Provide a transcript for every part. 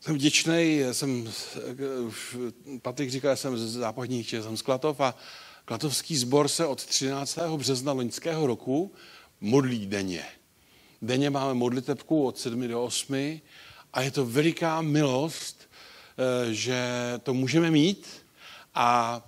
Jsem vděčný, jsem, už Patrik říkal, jsem z západních Čech, jsem z Klatov a Klatovský sbor se od 13. března loňského roku modlí denně. Denně máme modlitebku od 7 do 8 a je to veliká milost, eh, že to můžeme mít a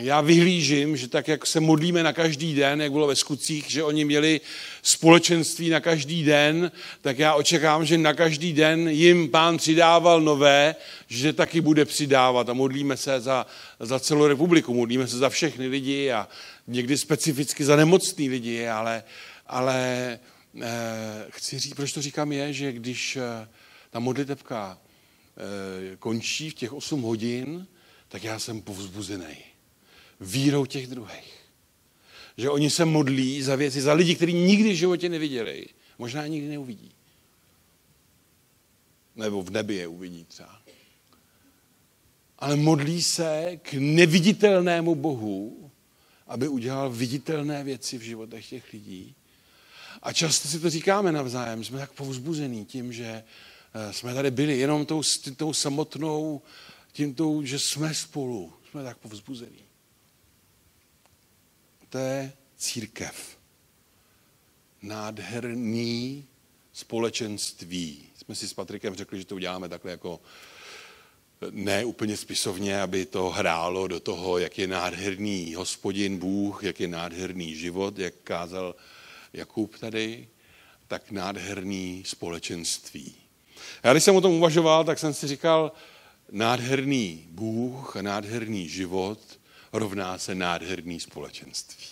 já vyhlížím, že tak, jak se modlíme na každý den, jak bylo ve skutcích, že oni měli společenství na každý den, tak já očekávám, že na každý den jim pán přidával nové, že taky bude přidávat. A modlíme se za, za celou republiku, modlíme se za všechny lidi a někdy specificky za nemocný lidi, ale, ale eh, chci říct, proč to říkám je, že když eh, ta modlitebka eh, končí v těch 8 hodin, tak já jsem povzbuzený vírou těch druhých. Že oni se modlí za věci, za lidi, kteří nikdy v životě neviděli. Možná nikdy neuvidí. Nebo v nebi je uvidí třeba. Ale modlí se k neviditelnému Bohu, aby udělal viditelné věci v životech těch lidí. A často si to říkáme navzájem, jsme tak povzbuzení tím, že eh, jsme tady byli jenom tou, tou samotnou, tím, tou, že jsme spolu. Jsme tak povzbuzení. To je církev. Nádherný společenství. Jsme si s Patrikem řekli, že to uděláme takhle jako ne úplně spisovně, aby to hrálo do toho, jak je nádherný hospodin Bůh, jak je nádherný život, jak kázal Jakub tady, tak nádherný společenství. Já když jsem o tom uvažoval, tak jsem si říkal, nádherný Bůh a nádherný život rovná se nádherný společenství.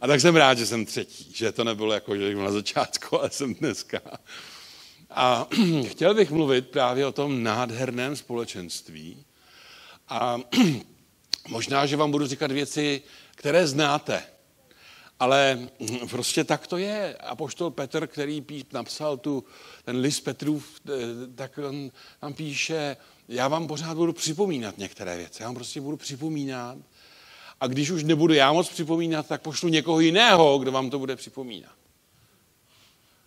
A tak jsem rád, že jsem třetí, že to nebylo jako, že na začátku, ale jsem dneska. A chtěl bych mluvit právě o tom nádherném společenství. A možná, že vám budu říkat věci, které znáte. Ale prostě tak to je. A poštol Petr, který napsal tu, ten list Petrův, eh, tak on tam píše, já vám pořád budu připomínat některé věci. Já vám prostě budu připomínat. A když už nebudu já moc připomínat, tak pošlu někoho jiného, kdo vám to bude připomínat.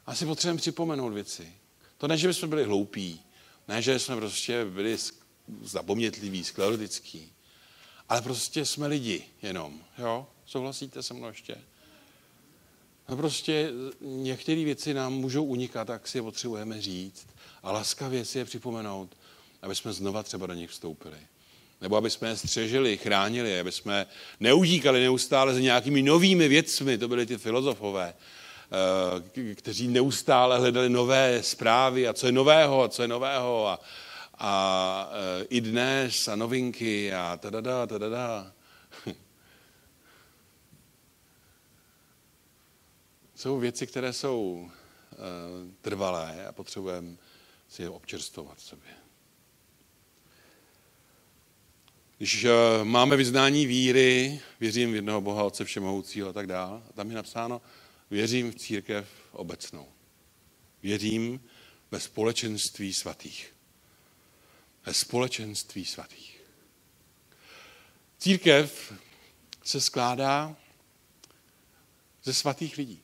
Asi potřebujeme připomenout věci. To ne, že jsme byli hloupí, ne, že jsme prostě byli zapomnětliví, sklerotický, ale prostě jsme lidi jenom, jo? Souhlasíte se mnou ještě? No prostě některé věci nám můžou unikat, tak si je potřebujeme říct a laskavě si je připomenout, aby jsme znova třeba do nich vstoupili. Nebo aby jsme je střežili, chránili, aby jsme neutíkali neustále za nějakými novými věcmi, to byly ty filozofové, eh, kteří neustále hledali nové zprávy a co je nového a co je nového a, a eh, i dnes a novinky a tadada, tadada. Jsou věci, které jsou uh, trvalé a potřebujeme si je občerstovat sobě. Když uh, máme vyznání víry, věřím v jednoho Boha, Otce Všemohoucího a tak dále, tam je napsáno, věřím v církev obecnou. Věřím ve společenství svatých. Ve společenství svatých. Církev se skládá ze svatých lidí.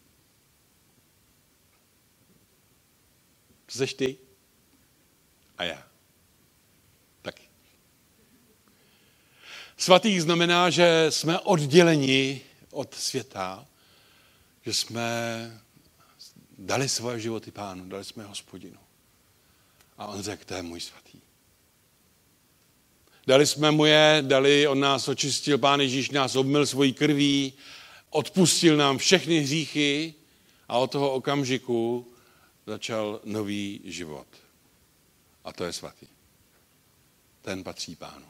To seš ty a já. Taky. Svatých znamená, že jsme odděleni od světa, že jsme dali svoje životy pánu, dali jsme hospodinu. A on řekl, to je můj svatý. Dali jsme mu je, dali, on nás očistil, pán Ježíš nás obmil svojí krví, odpustil nám všechny hříchy a od toho okamžiku začal nový život. A to je svatý. Ten patří pánu.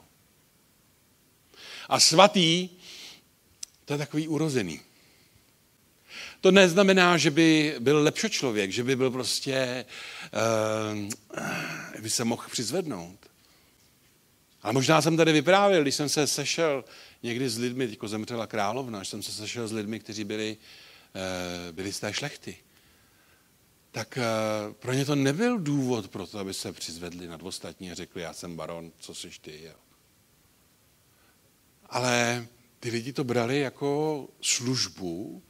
A svatý, to je takový urozený. To neznamená, že by byl lepší člověk, že by byl prostě, uh, by se mohl přizvednout. A možná jsem tady vyprávěl, když jsem se sešel někdy s lidmi, teďko zemřela královna, že jsem se sešel s lidmi, kteří byli, uh, byli z té šlechty tak eh, pro ně to nebyl důvod pro to, aby se přizvedli nad ostatní a řekli, já jsem baron, co jsi ty. Ale ty lidi to brali jako službu,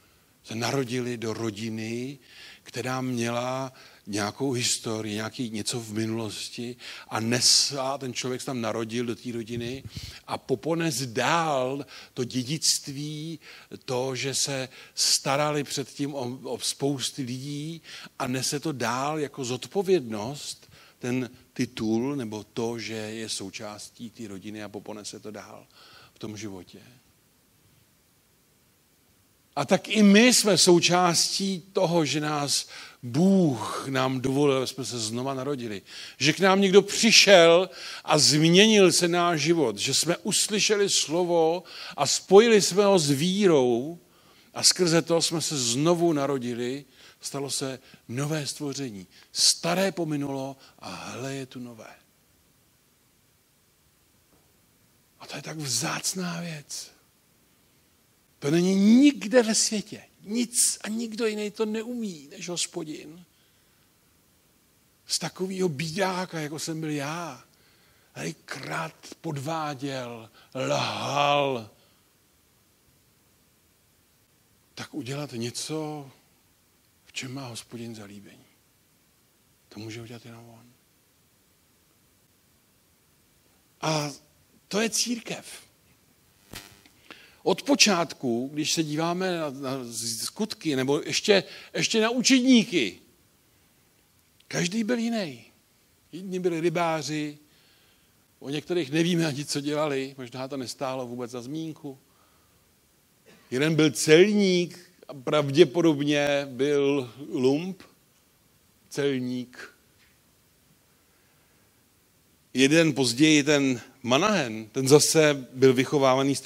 se narodili do rodiny, která měla nějakou historii, nějaký něco v minulosti a nesla, ten člověk se tam narodil do té rodiny a popones dál to dědictví, to, že se starali předtím o, o spousty lidí a nese to dál jako zodpovědnost, ten titul nebo to, že je součástí té rodiny a poponese to dál v tom životě. A tak i my jsme součástí toho, že nás Bůh nám dovolil, jsme se znova narodili. Že k nám někdo přišel a změnil se náš život. Že jsme uslyšeli slovo a spojili jsme ho s vírou a skrze to jsme se znovu narodili. Stalo se nové stvoření. Staré pominulo a hle je tu nové. A to je tak vzácná věc. To není nikde ve světě. Nic a nikdo jiný to neumí než hospodin. Z takového bídáka, jako jsem byl já, tady krát podváděl, lhal, tak udělat něco, v čem má hospodin zalíbení. To může udělat jenom on. A to je církev. Od počátku, když se díváme na, na skutky, nebo ještě, ještě na učedníky, každý byl jiný. Jedni byli rybáři, o některých nevíme ani, co dělali, možná to nestálo vůbec za zmínku. Jeden byl celník a pravděpodobně byl lump, celník. Jeden později ten Manahen, ten zase byl vychovávaný s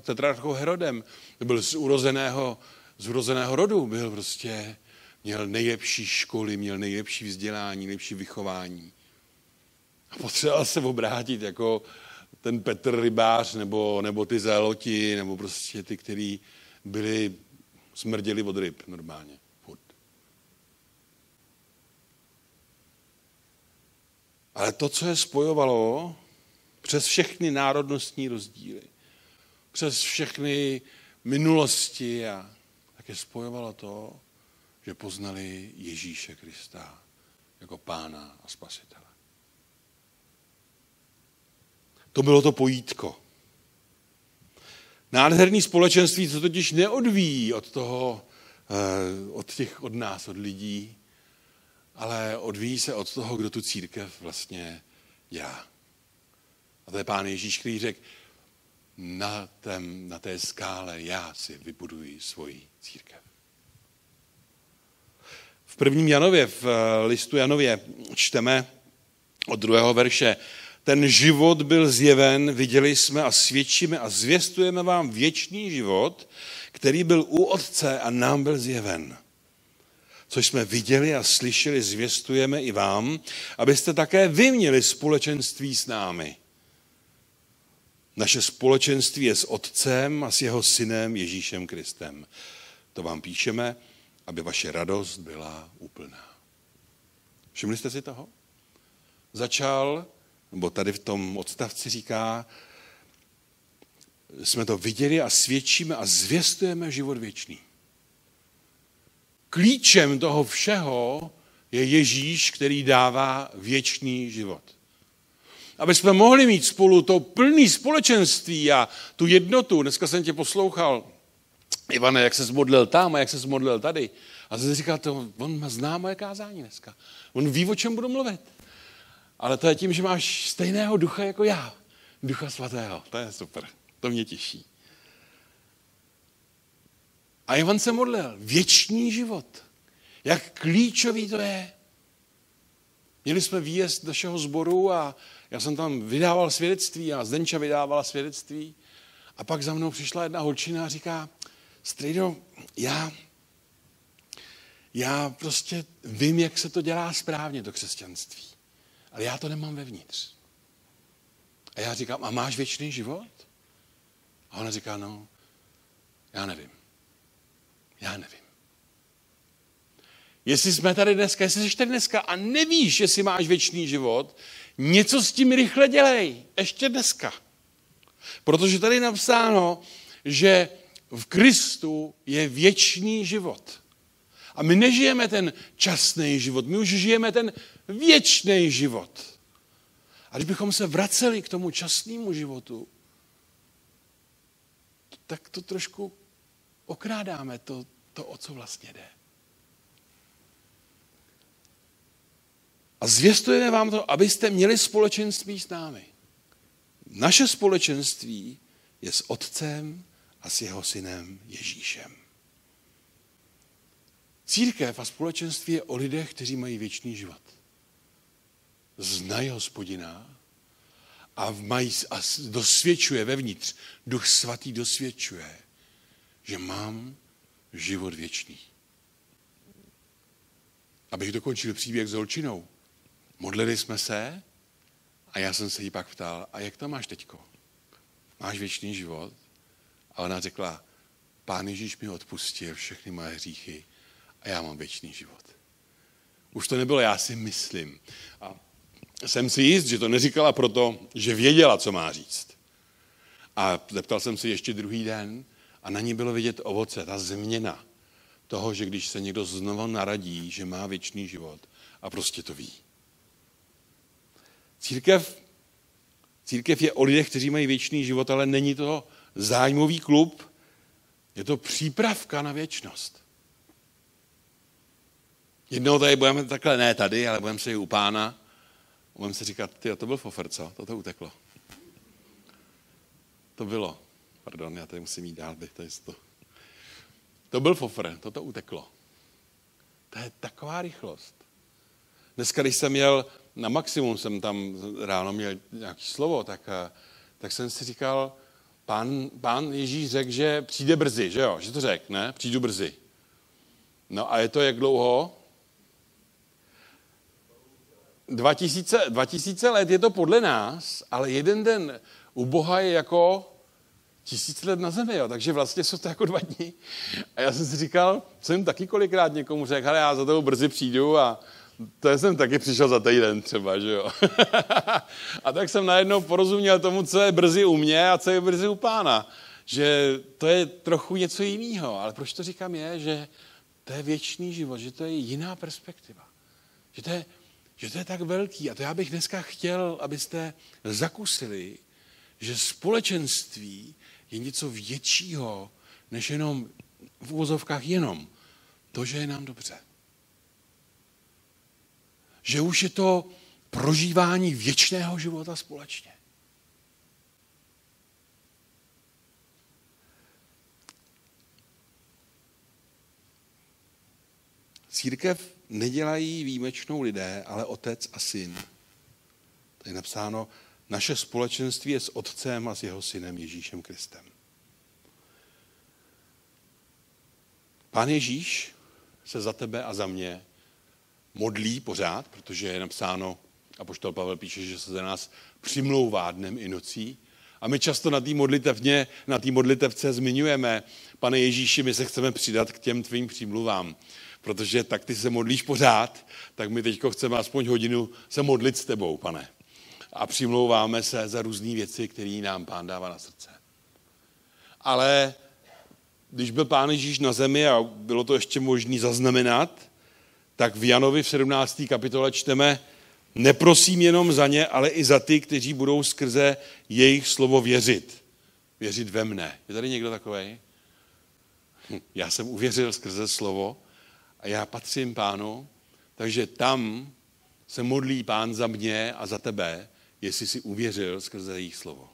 tetrarchou Herodem. Byl z urozeného, z urozeného rodu, byl prostě, měl nejlepší školy, měl nejlepší vzdělání, nejlepší vychování. A potřeboval se obrátit jako ten Petr Rybář, nebo, nebo ty zéloti, nebo prostě ty, kteří byli, smrděli od ryb normálně. Furt. Ale to, co je spojovalo, přes všechny národnostní rozdíly, přes všechny minulosti a také spojovalo to, že poznali Ježíše Krista jako pána a spasitele. To bylo to pojítko. Nádherný společenství se totiž neodvíjí od toho, eh, od těch, od nás, od lidí, ale odvíjí se od toho, kdo tu církev vlastně dělá. A to je pán Ježíš, který řekl, na, tém, na té skále já si vybuduji svoji církev. V prvním Janově, v eh, listu Janově čteme od druhého verše, ten život byl zjeven, viděli jsme a svědčíme a zvěstujeme vám věčný život, který byl u Otce a nám byl zjeven. Což jsme viděli a slyšeli, zvěstujeme i vám, abyste také vy měli společenství s námi. Naše společenství je s Otcem a s jeho synem Ježíšem Kristem. To vám píšeme, aby vaše radost byla úplná. Všimli jste si toho? Začal, nebo tady v tom odstavci říká, jsme to viděli a svědčíme a zvěstujeme život věčný. Klíčem toho všeho je Ježíš, který dává věčný život aby jsme mohli mít spolu to plné společenství a tu jednotu. Dneska jsem tě poslouchal, Ivane, jak se zmodlil tam a jak se zmodlil tady. A jsem říkal, to, on zná moje kázání dneska. On ví, o čem budu mluvit. Ale to je tím, že máš stejného ducha jako já. Ducha svatého. To je super. To mě těší. A Ivan se modlil. Věčný život. Jak klíčový to je. Měli jsme výjezd našeho sboru a já jsem tam vydával svědectví a Zdenča vydávala svědectví. A pak za mnou přišla jedna holčina a říká, Strejdo, já, já prostě vím, jak se to dělá správně, to křesťanství. Ale já to nemám vevnitř. A já říkám, a máš věčný život? A ona říká, no, já nevím. Já nevím. Jestli jsme tady dneska, jestli jsi tady dneska a nevíš, jestli máš věčný život, něco s tím rychle dělej, ještě dneska. Protože tady je napsáno, že v Kristu je věčný život. A my nežijeme ten časný život, my už žijeme ten věčný život. A když bychom se vraceli k tomu časnému životu, tak to trošku okrádáme to, to, o co vlastně jde. A zvěstujeme vám to, abyste měli společenství s námi. Naše společenství je s Otcem a s jeho synem Ježíšem. Církev a společenství je o lidech, kteří mají věčný život. Znají hospodina a, mají, a dosvědčuje vevnitř, duch svatý dosvědčuje, že mám život věčný. Abych dokončil příběh s Holčinou. Modlili jsme se a já jsem se jí pak ptal, a jak to máš teďko? Máš věčný život? A ona řekla, pán Ježíš mi odpustil všechny moje hříchy a já mám věčný život. Už to nebylo, já si myslím. A jsem si jist, že to neříkala proto, že věděla, co má říct. A zeptal jsem si ještě druhý den a na ní bylo vidět ovoce, ta změna toho, že když se někdo znovu naradí, že má věčný život a prostě to ví. Církev, církev je o lidech, kteří mají věčný život, ale není to zájmový klub, je to přípravka na věčnost. Jednou tady budeme takhle, ne tady, ale budeme se i u pána, budeme se říkat, ty, to byl fofer, co? Toto uteklo. To bylo. Pardon, já tady musím jít dál, tady to. To byl fofr, toto uteklo. To je taková rychlost. Dneska, když jsem jel na maximum, jsem tam ráno měl nějaký slovo, tak, eh, tak jsem si říkal, pán, pán Ježíš řekl, že přijde brzy, že jo? Že to řekl, ne? Přijdu brzy. No a je to jak dlouho? 2000, 2000 let je to podle nás, ale jeden den u Boha je jako tisíc let na zemi, jo. takže vlastně jsou to jako dva dny. A já jsem si říkal, jsem taky kolikrát někomu řekl, ale já za toho brzy přijdu a to jsem taky přišel za týden třeba, že jo. a tak jsem najednou porozuměl tomu, co je brzy u mě a co je brzy u pána. Že to je trochu něco jiného. Ale proč to říkám je, že to je věčný život, že to je jiná perspektiva. Že to je, že to je tak velký. A to já bych dneska chtěl, abyste zakusili, že společenství je něco většího, než jenom v úvozovkách jenom to, že je nám dobře že už je to prožívání věčného života společně. Církev nedělají výjimečnou lidé, ale otec a syn. To je napsáno, naše společenství je s otcem a s jeho synem Ježíšem Kristem. Pán Ježíš se za tebe a za mě modlí pořád, protože je napsáno, a poštol Pavel píše, že se za nás přimlouvá dnem i nocí. A my často na té modlitevně, na té modlitevce zmiňujeme, pane Ježíši, my se chceme přidat k těm tvým přímluvám, protože tak ty se modlíš pořád, tak my teď chceme aspoň hodinu se modlit s tebou, pane. A přimlouváme se za různé věci, které nám pán dává na srdce. Ale když byl pán Ježíš na zemi a bylo to ještě možné zaznamenat, tak v Janovi v 17. kapitole čteme, neprosím jenom za ně, ale i za ty, kteří budou skrze jejich slovo věřit. Věřit ve mne. Je tady někdo takový? Já jsem uvěřil skrze slovo a já patřím pánu, takže tam se modlí pán za mě a za tebe, jestli si uvěřil skrze jejich slovo.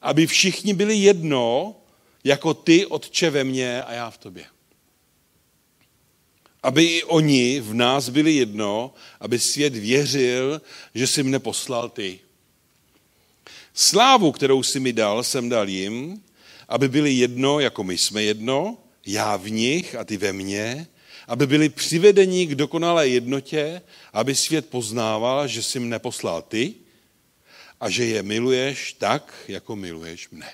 Aby všichni byli jedno, jako ty, Otče, ve mně a já v tobě aby i oni v nás byli jedno, aby svět věřil, že jsi mne poslal ty. Slávu, kterou jsi mi dal, jsem dal jim, aby byli jedno, jako my jsme jedno, já v nich a ty ve mně, aby byli přivedeni k dokonalé jednotě, aby svět poznával, že jsi mne poslal ty a že je miluješ tak, jako miluješ mne.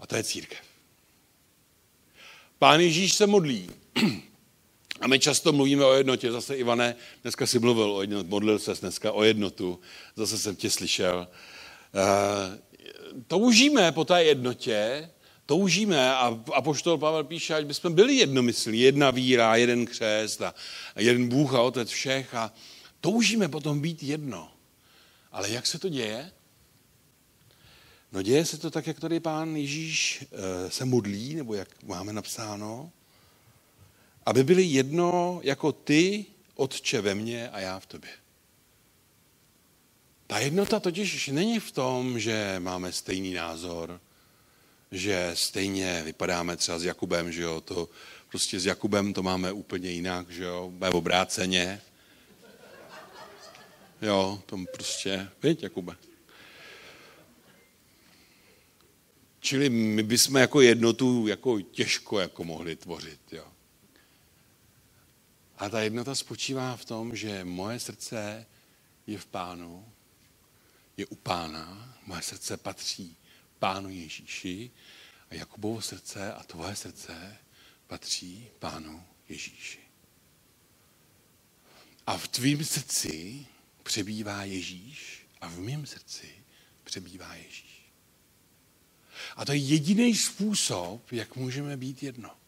A to je církev. Pán Ježíš se modlí, a my často mluvíme o jednotě, zase Ivane, dneska si mluvil o jednotě, modlil se dneska o jednotu, zase jsem tě slyšel. Uh, toužíme po té jednotě, toužíme a apoštol Pavel píše, ať bychom byli jednomyslní, jedna víra, jeden křest a jeden Bůh a Otec všech a toužíme potom být jedno. Ale jak se to děje? No děje se to tak, jak tady pán Ježíš eh, se modlí, nebo jak máme napsáno, aby byli jedno jako ty, Otče ve mně a já v tobě. Ta jednota totiž není v tom, že máme stejný názor, že stejně vypadáme třeba s Jakubem, že jo, to prostě s Jakubem to máme úplně jinak, že jo, bude obráceně. Jo, to prostě, víš, Jakube. Čili my bychom jako jednotu jako těžko jako mohli tvořit, jo. A ta jednota spočívá v tom, že moje srdce je v pánu, je u pána, moje srdce patří pánu Ježíši a Jakubovo srdce a tvoje srdce patří pánu Ježíši. A v tvým srdci přebývá Ježíš a v mém srdci přebývá Ježíš. A to je jediný způsob, jak můžeme být jedno.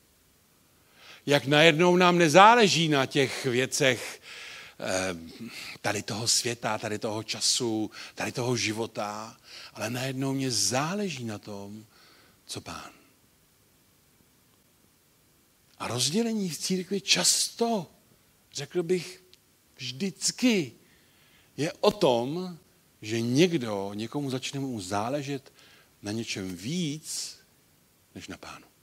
Jak najednou nám nezáleží na těch věcech eh, tady toho světa, tady toho času, tady toho života, ale najednou mě záleží na tom, co pán. A rozdělení v církvi často, řekl bych vždycky, je o tom, že někdo, někomu začne mu záležet na něčem víc, než na pánu.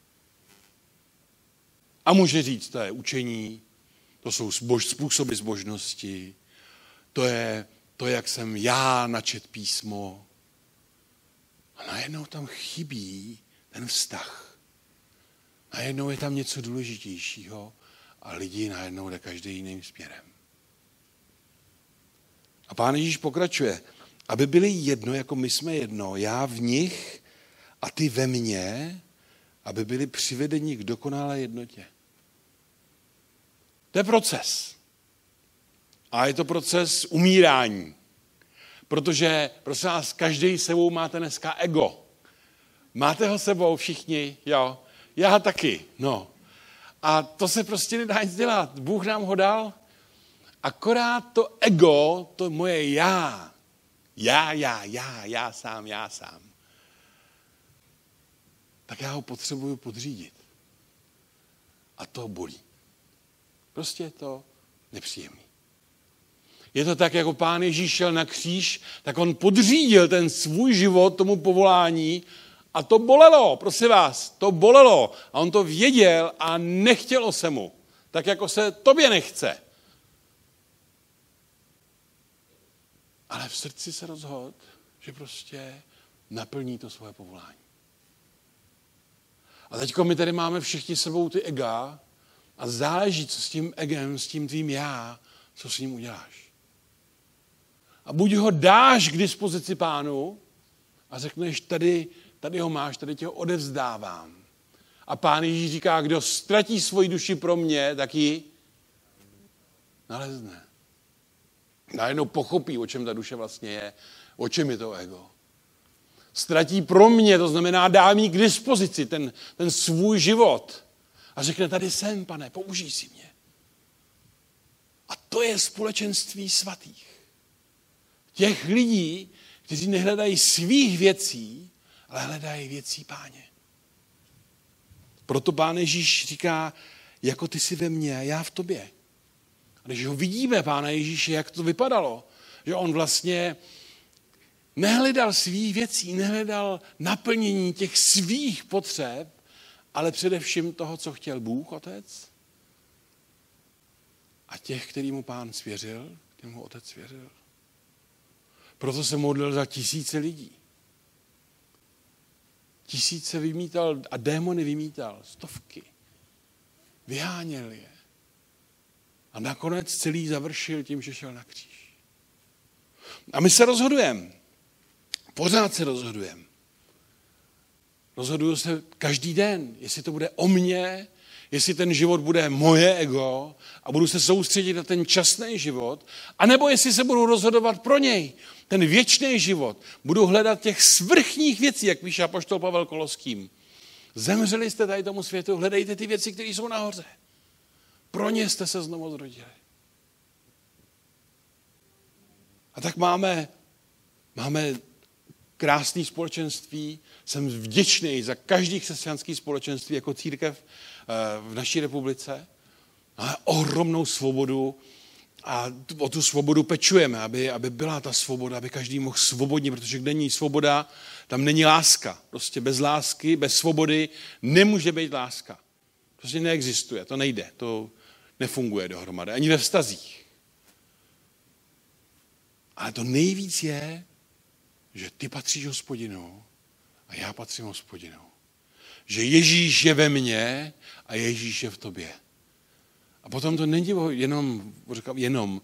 A může říct, to je učení, to jsou zbož, způsoby zbožnosti, to je to, jak jsem já načet písmo. A najednou tam chybí ten vztah. Najednou je tam něco důležitějšího a lidi najednou jde každý jiným směrem. A pán Ježíš pokračuje, aby byli jedno, jako my jsme jedno, já v nich a ty ve mně, aby byli přivedeni k dokonalé jednotě. To je proces. A je to proces umírání. Protože, prosím vás, každý sebou máte dneska ego. Máte ho sebou všichni, jo? Já taky, no. A to se prostě nedá nic dělat. Bůh nám ho dal, akorát to ego, to moje já, já, já, já, já sám, já sám, tak já ho potřebuju podřídit. A to bolí. Prostě je to nepříjemný. Je to tak, jako pán Ježíš šel na kříž, tak on podřídil ten svůj život tomu povolání a to bolelo, prosím vás, to bolelo. A on to věděl a nechtělo se mu. Tak jako se tobě nechce. Ale v srdci se rozhod, že prostě naplní to svoje povolání. A teď my tady máme všichni sebou ty ega a záleží, co s tím egem, s tím tvým já, co s ním uděláš. A buď ho dáš k dispozici pánu a řekneš, tady, tady ho máš, tady tě ho odevzdávám. A pán Ježíš říká, kdo ztratí svoji duši pro mě, tak ji nalezne. Najednou pochopí, o čem ta duše vlastně je, o čem je to ego. Ztratí pro mě, to znamená dá mi k dispozici ten, ten svůj život. A řekne, tady jsem, pane, použij si mě. A to je společenství svatých. Těch lidí, kteří nehledají svých věcí, ale hledají věcí páně. Proto pán Ježíš říká, jako ty jsi ve mně já v tobě. A když ho vidíme, pána Ježíše, jak to vypadalo, že on vlastně nehledal svých věcí, nehledal naplnění těch svých potřeb, ale především toho, co chtěl Bůh, Otec, a těch, který mu pán svěřil, kterým mu otec svěřil. Proto se modlil za tisíce lidí. Tisíce vymítal a démony vymítal, stovky. Vyháněl je. A nakonec celý završil tím, že šel na kříž. A my se rozhodujeme. Pořád se rozhodujeme. Rozhoduju se každý den, jestli to bude o mně, jestli ten život bude moje ego a budu se soustředit na ten časný život, anebo jestli se budu rozhodovat pro něj, ten věčný život. Budu hledat těch svrchních věcí, jak píše apoštol Pavel Koloským. Zemřeli jste tady tomu světu, hledejte ty věci, které jsou nahoře. Pro ně jste se znovu zrodili. A tak máme, máme krásné společenství. Jsem vděčný za každý křesťanský společenství jako církev eh, v naší republice. Máme ohromnou svobodu a o tu svobodu pečujeme, aby, aby byla ta svoboda, aby každý mohl svobodně, protože kde není svoboda, tam není láska. Prostě bez lásky, bez svobody nemůže být láska. Prostě neexistuje, to nejde, to nefunguje dohromady, ani ve vztazích. Ale to nejvíc je, že ty patříš hospodinu a já patřím hospodinu. Že Ježíš je ve mně a Ježíš je v tobě. A potom to není jenom, říkám, jenom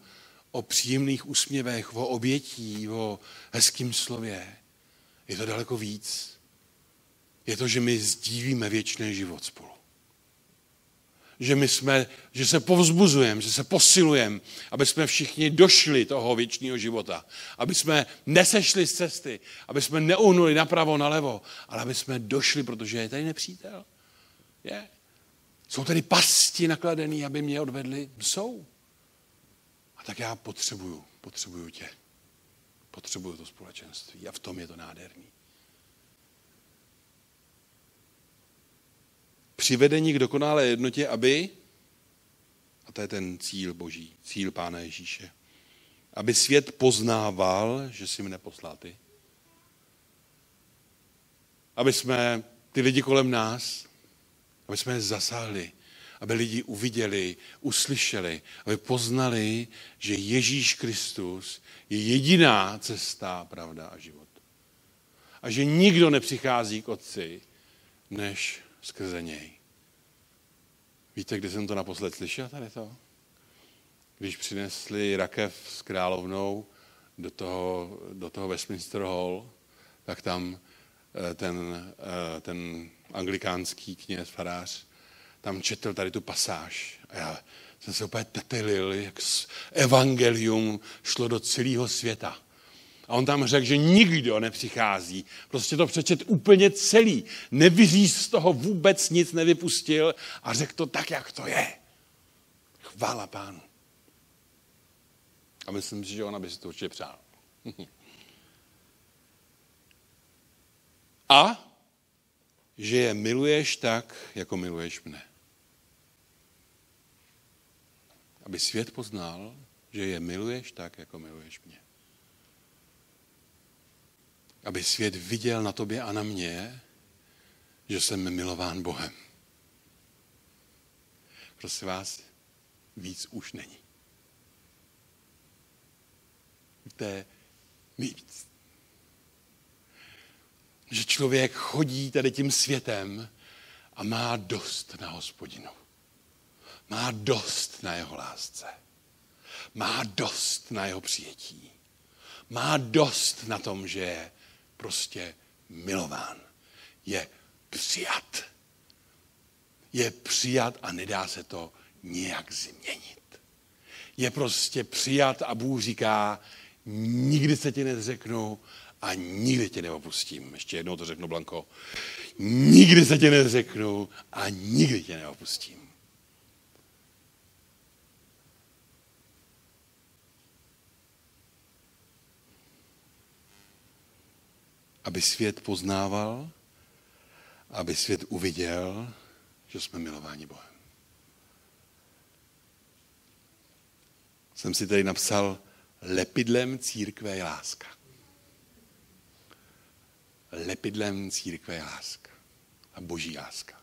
o příjemných úsměvech, o obětí, o hezkým slově. Je to daleko víc. Je to, že my sdílíme věčný život spolu že my jsme, že se povzbuzujeme, že se posilujeme, aby jsme všichni došli toho věčného života. Aby jsme nesešli z cesty, aby jsme neuhnuli napravo, nalevo, ale aby jsme došli, protože je tady nepřítel. Je. Jsou tady pasti nakladený, aby mě odvedli? Jsou. A tak já potřebuju, potřebuju tě. Potřebuju to společenství a v tom je to nádherný. Přivedení k dokonalé jednotě, aby, a to je ten cíl boží, cíl Pána Ježíše, aby svět poznával, že si mne poslal ty. Aby jsme ty lidi kolem nás, aby jsme je zasáhli, aby lidi uviděli, uslyšeli, aby poznali, že Ježíš Kristus je jediná cesta, pravda a život. A že nikdo nepřichází k Otci, než skrze něj. Víte, kdy jsem to naposled slyšel tady to? Když přinesli rakev s královnou do toho, do toho Westminster Hall, tak tam eh, ten, eh, ten anglikánský kněz, farář, tam četl tady tu pasáž. A já jsem se úplně tetelil, jak evangelium šlo do celého světa. A on tam řekl, že nikdo nepřichází. Prostě to přečet úplně celý. Nevyříz z toho vůbec nic nevypustil a řekl to tak, jak to je. Chvála pánu. A myslím si, že ona by si to určitě přál. a že je miluješ tak, jako miluješ mne. Aby svět poznal, že je miluješ tak, jako miluješ mě aby svět viděl na tobě a na mě, že jsem milován Bohem. Prosím vás, víc už není. To je nejvíc. Že člověk chodí tady tím světem a má dost na hospodinu. Má dost na jeho lásce. Má dost na jeho přijetí. Má dost na tom, že je prostě milován. Je přijat. Je přijat a nedá se to nějak změnit. Je prostě přijat a Bůh říká, nikdy se ti nezřeknu a nikdy tě neopustím. Ještě jednou to řeknu, Blanko. Nikdy se tě nezřeknu a nikdy tě neopustím. Aby svět poznával, aby svět uviděl, že jsme milováni Bohem. Jsem si tady napsal, lepidlem církve je láska. Lepidlem církve je láska. A boží láska.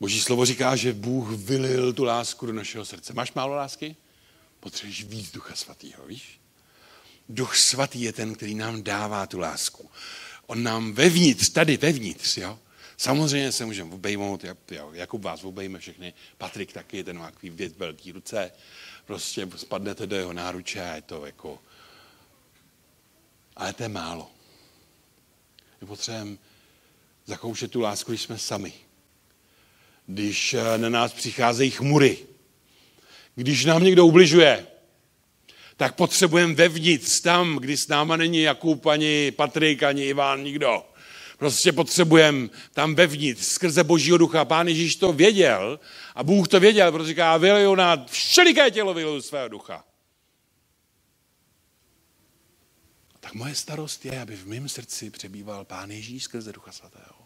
Boží slovo říká, že Bůh vylil tu lásku do našeho srdce. Máš málo lásky? Potřebuješ víc ducha svatého, víš? Duch svatý je ten, který nám dává tu lásku. On nám vevnitř, tady vevnitř, jo, Samozřejmě se můžeme obejmout, jo, Jakub vás obejme všechny, Patrik taky, ten má takový věc velký ruce, prostě spadnete do jeho náruče a je to jako... Ale to je málo. My potřebujeme zakoušet tu lásku, když jsme sami. Když eh, na nás přicházejí chmury. Když nám někdo ubližuje tak potřebujeme vevnitř, tam, kdy s náma není Jakub, ani Patrik, ani Iván, nikdo. Prostě potřebujeme tam vevnitř, skrze Božího ducha. Pán Ježíš to věděl a Bůh to věděl, protože říká, vyleju na všeliké tělo vyleju svého ducha. Tak moje starost je, aby v mém srdci přebýval Pán Ježíš skrze Ducha Svatého.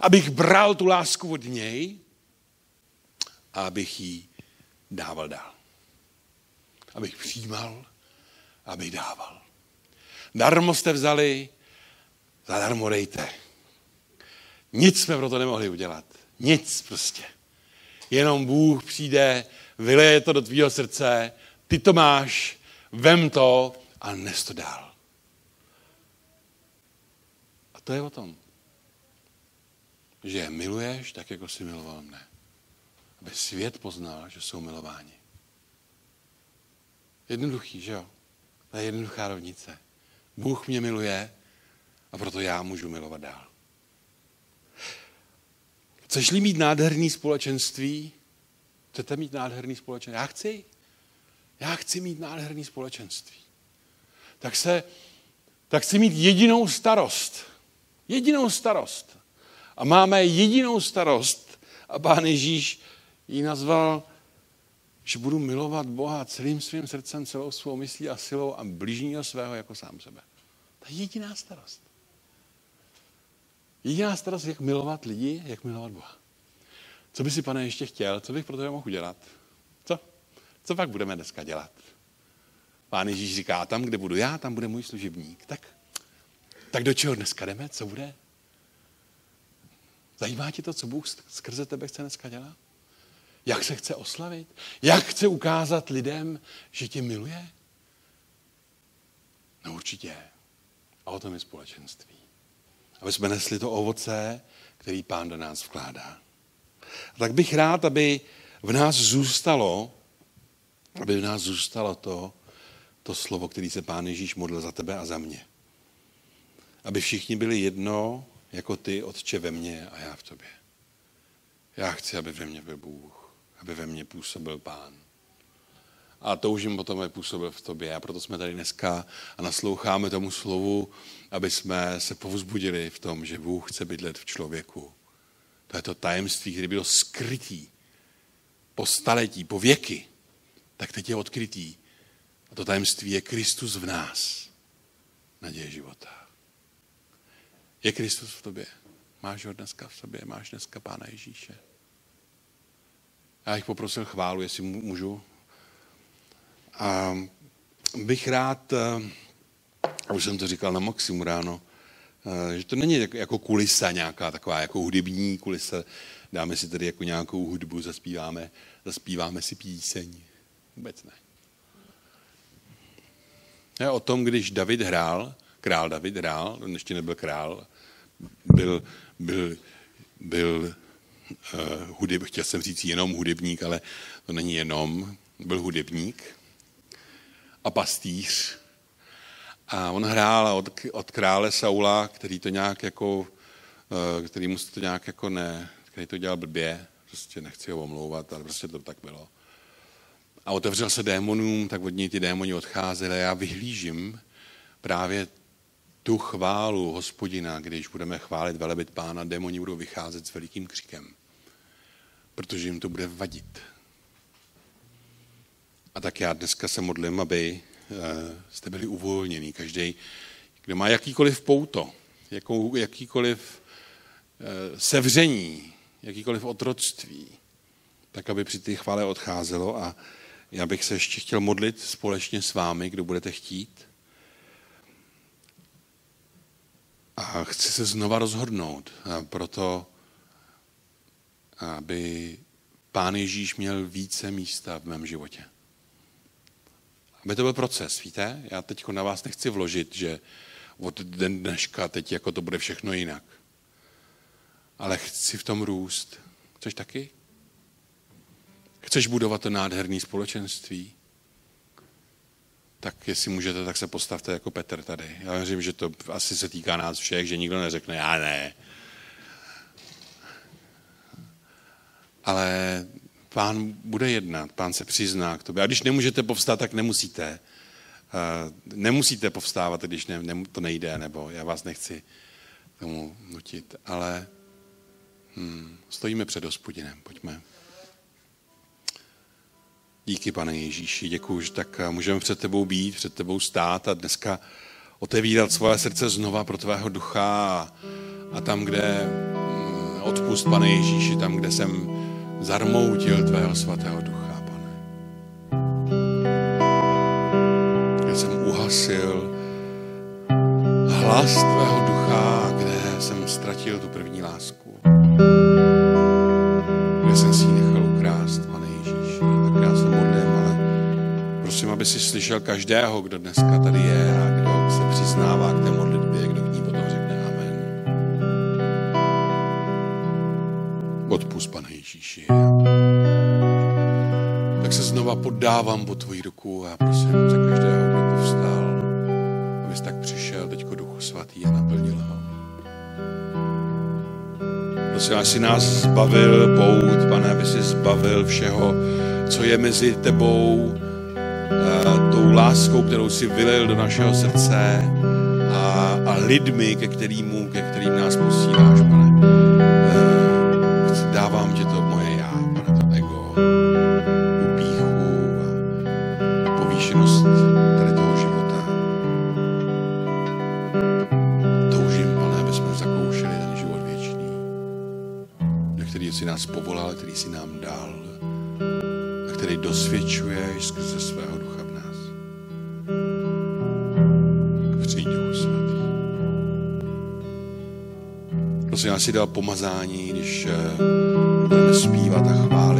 Abych bral tu lásku od něj a abych ji dával dál. Abych přijímal, abych dával. Darmo jste vzali, zadarmo dejte. Nic jsme pro to nemohli udělat. Nic prostě. Jenom Bůh přijde, vyleje to do tvýho srdce, ty to máš, vem to a nes to dál. A to je o tom, že je miluješ tak, jako jsi miloval mne. Aby svět poznal, že jsou milováni. Jednoduchý, že jo? To je jednoduchá rovnice. Bůh mě miluje a proto já můžu milovat dál. Chceš-li mít nádherný společenství? Chcete mít nádherný společenství? Já chci. Já chci mít nádherný společenství. Tak se, tak chci mít jedinou starost. Jedinou starost. A máme jedinou starost. A pán Ježíš ji nazval, že budu milovat Boha celým svým srdcem, celou svou myslí a silou a blížního svého jako sám sebe. To je jediná starost. Jediná starost, jak milovat lidi, jak milovat Boha. Co by si, pane, ještě chtěl? Co bych pro tebe mohl udělat? Co? Co pak budeme dneska dělat? Pán Ježíš říká, tam, kde budu já, tam bude můj služebník. Tak, tak do čeho dneska jdeme? Co bude? Zajímá tě to, co Bůh skrze tebe chce dneska dělat? Jak se chce oslavit? Jak chce ukázat lidem, že tě miluje? No určitě. A o tom je společenství. Aby jsme nesli to ovoce, který pán do nás vkládá. A tak bych rád, aby v nás zůstalo, aby v nás zůstalo to, to slovo, který se pán Ježíš modlil za tebe a za mě. Aby všichni byli jedno, jako ty, Otče, ve mně a já v tobě. Já chci, aby ve mně byl Bůh, aby ve mně působil Pán. A toužím potom, aby působil v tobě. A proto jsme tady dneska a nasloucháme tomu slovu, aby jsme se povzbudili v tom, že Bůh chce bydlet v člověku. To je to tajemství, které bylo skrytý po staletí, po věky, tak teď je odkrytý. A to tajemství je Kristus v nás, naděje života. Je Kristus v tobě. Máš ho dneska v sobě, máš dneska Pána Ježíše. Já bych poprosil chválu, jestli můžu. A bych rád, a už jsem to říkal na Maximu ráno, že to není jako kulisa nějaká taková, jako hudební kulisa. Dáme si tady jako nějakou hudbu, zaspíváme, zaspíváme si píseň. Vůbec ne. Je o tom, když David hrál, král David hrál, on ještě nebyl král, byl, byl, byl hudeb, chtěl jsem říct jenom hudebník, ale to není jenom, byl hudebník a pastýř. A on hrál od, od krále Saula, který to nějak jako, uh, který mu to nějak jako ne, který to dělal blbě, prostě nechci ho omlouvat, ale prostě to tak bylo. A otevřel se démonům, tak od něj ty démoni odcházely a já vyhlížím právě tu chválu hospodina, když budeme chválit velebit pána, démoni budou vycházet s velikým křikem, protože jim to bude vadit. A tak já dneska se modlím, aby eh, jste byli uvolnění. Každý, kdo má jakýkoliv pouto, jakou, jakýkoliv eh, sevření, jakýkoliv otroctví, tak aby při té chvále odcházelo. A já bych se ještě chtěl modlit společně s vámi, kdo budete chtít. A chci se znova rozhodnout proto, aby Pán Ježíš měl více místa v mém životě. Aby to byl proces, víte? Já teď na vás nechci vložit, že od den dneška teď jako to bude všechno jinak. Ale chci v tom růst. Chceš taky? Chceš budovat to nádherné společenství? tak jestli můžete, tak se postavte jako Petr tady. Já věřím, že to asi se týká nás všech, že nikdo neřekne, já ne. Ale pán bude jednat, pán se přizná k tobě. A když nemůžete povstat, tak nemusíte. Uh, nemusíte povstávat, když to nejde, nebo já vás nechci tomu nutit, ale hmm, stojíme před hospodinem, pojďme. Díky, pane Ježíši, děkuji, že tak můžeme před tebou být, před tebou stát a dneska otevírat svoje srdce znova pro tvého ducha a, a tam, kde mm, odpust, pane Ježíši, tam, kde jsem zarmoutil tvého svatého ducha, pane. Kde jsem uhasil hlas tvého ducha, kde jsem ztratil tu první lásku. Kde jsem si ji nechal ukrást, pane Ježíši. Tak já se modlím, ale prosím, aby si slyšel každého, kdo dneska tady je a kdo se přiznává k té Znova poddávám po tvoji ruku a prosím za každého, kdo povstal, abys tak přišel teďko Duchu Svatý a naplnil ho. Prosím, aby si nás zbavil pout, pane, aby si zbavil všeho, co je mezi tebou, tou láskou, kterou si vylil do našeho srdce a, a lidmi, ke kterým, ke kterým nás posíláš, pane. Který si nám dal a který dosvědčuješ skrze svého ducha v nás. Přijď, Duchu Svatý. Prosím, já si dal pomazání, když eh, budeme zpívat a chválit